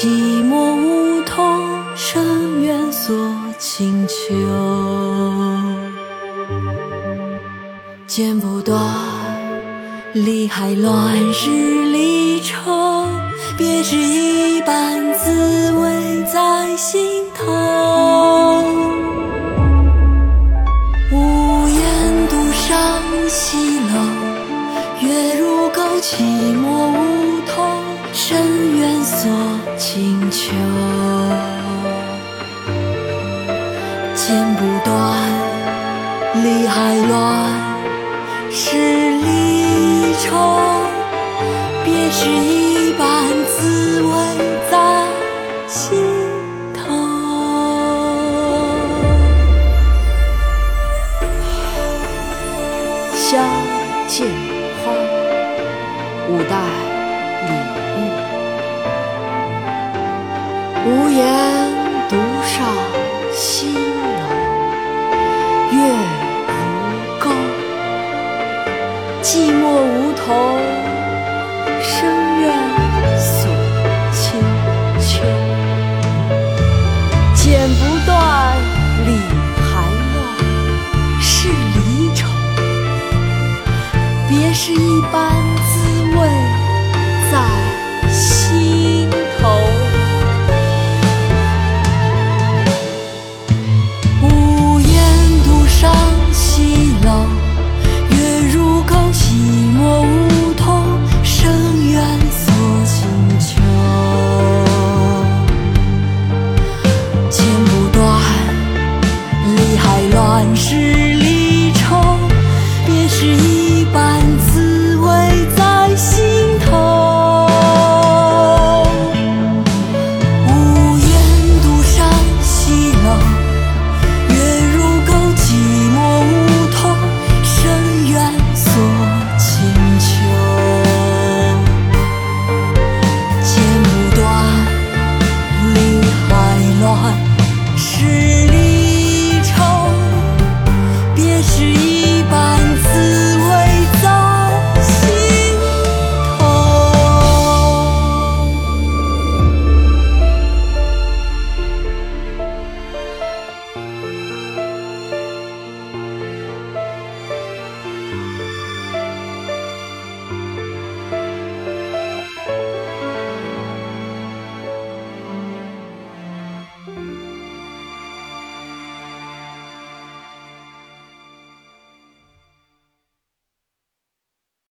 寂寞梧桐，深院锁清秋。剪不断，理还乱，日离愁，别是一般滋味在心头。无言独上西楼，月如钩，寂寞剪不断，理还乱。是离愁，别是一般滋味在心头。相见欢，五代李煜。无言是一般滋味在心头无言独上西楼月如钩寂寞梧桐深院锁清秋剪不断理还乱世离愁别是一般